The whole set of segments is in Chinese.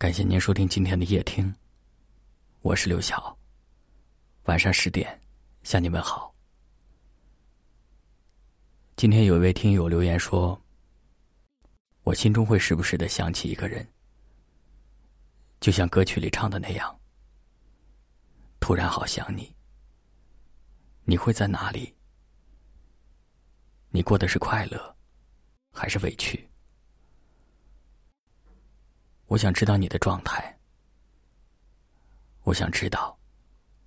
感谢您收听今天的夜听，我是刘晓。晚上十点向你问好。今天有一位听友留言说：“我心中会时不时的想起一个人，就像歌曲里唱的那样，突然好想你。你会在哪里？你过的是快乐，还是委屈？”我想知道你的状态，我想知道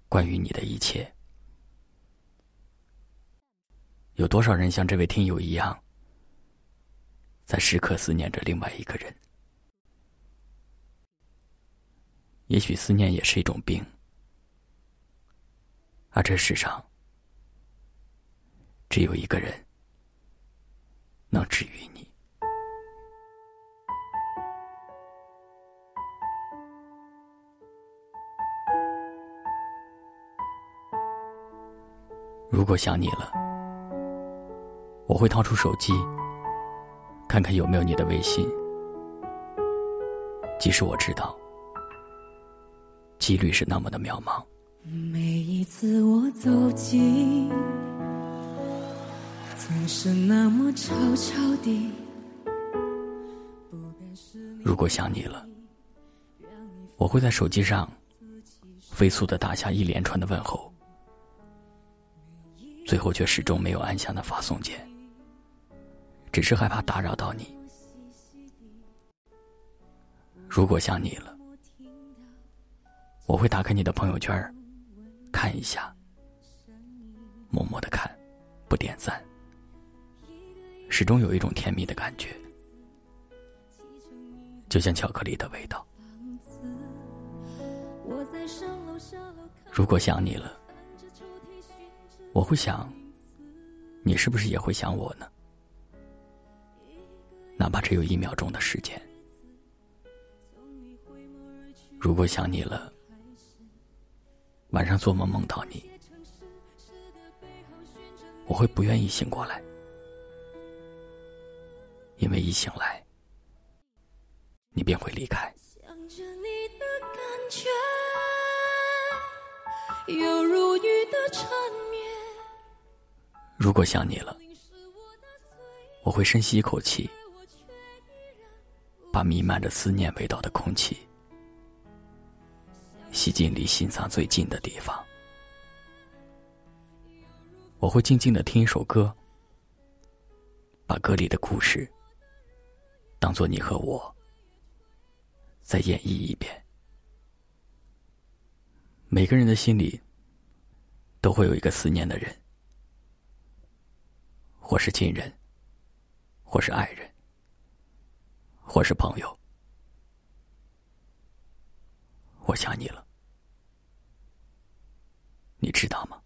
关于你的一切。有多少人像这位听友一样，在时刻思念着另外一个人？也许思念也是一种病，而这世上只有一个人能治愈你。如果想你了，我会掏出手机，看看有没有你的微信。即使我知道，几率是那么的渺茫。每一次我走近，总是那么悄悄地。如果想你了，我会在手机上飞速的打下一连串的问候。最后却始终没有按下那发送键，只是害怕打扰到你。如果想你了，我会打开你的朋友圈看一下，默默的看，不点赞，始终有一种甜蜜的感觉，就像巧克力的味道。如果想你了。我会想，你是不是也会想我呢？哪怕只有一秒钟的时间。如果想你了，晚上做梦梦到你，我会不愿意醒过来，因为一醒来，你便会离开。有如雨的缠。如果想你了，我会深吸一口气，把弥漫着思念味道的空气吸进离心脏最近的地方。我会静静的听一首歌，把歌里的故事当做你和我再演绎一遍。每个人的心里都会有一个思念的人。或是亲人，或是爱人，或是朋友，我想你了，你知道吗？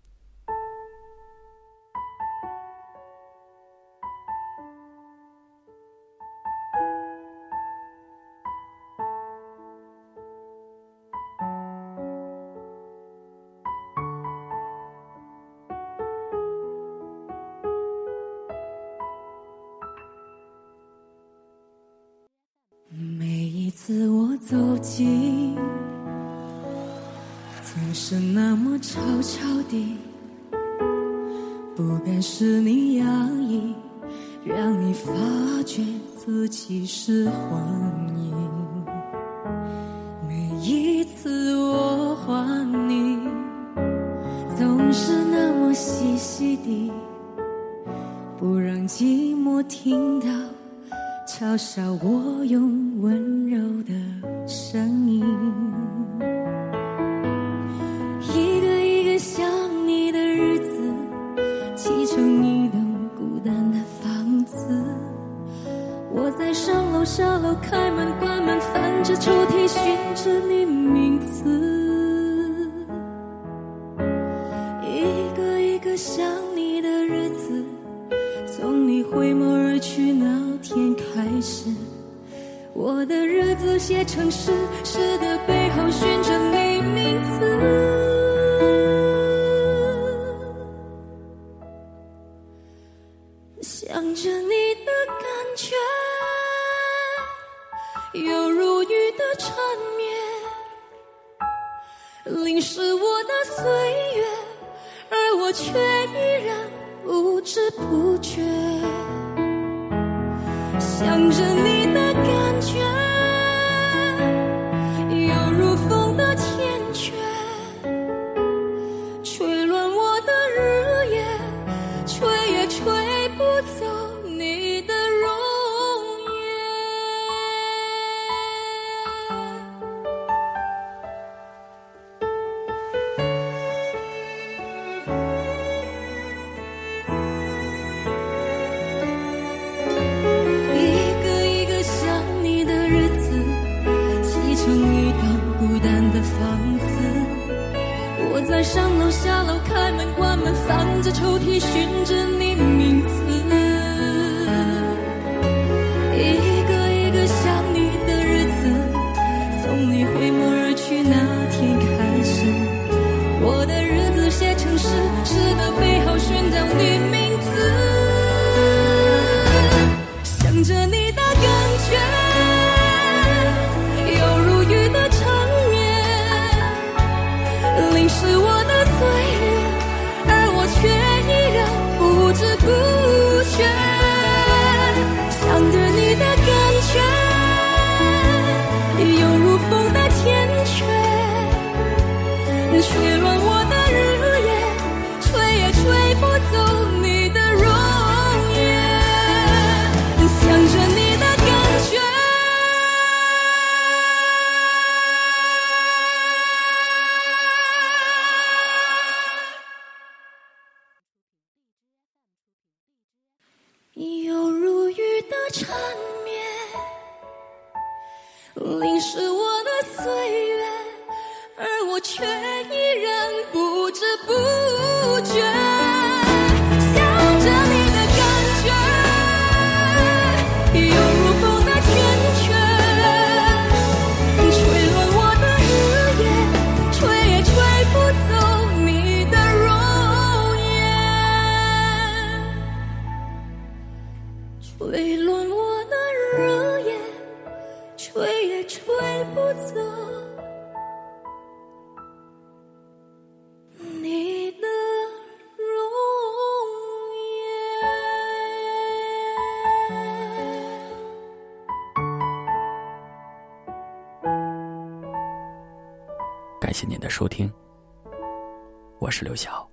次我走近，总是那么悄悄地，不敢使你压抑，让你发觉自己是幻影。每一次我唤你，总是那么细细地，不让寂寞听到。嘲笑我用温柔的声音，一个一个想你的日子，砌成一栋孤单的房子。我在上楼下楼，开门关门，翻着抽屉，寻着你名字。一个一个想你的日子，从你回眸而去那。天开始，我的日子写成诗，诗的背后寻着你名字，想着你的感觉，犹如雨的缠绵。淋湿我的岁月，而我却依然不知不觉想着你的感觉。想缠绵，淋湿我的岁月，而我却吹乱我那热夜，吹也吹不走你的容颜。感谢您的收听，我是刘晓。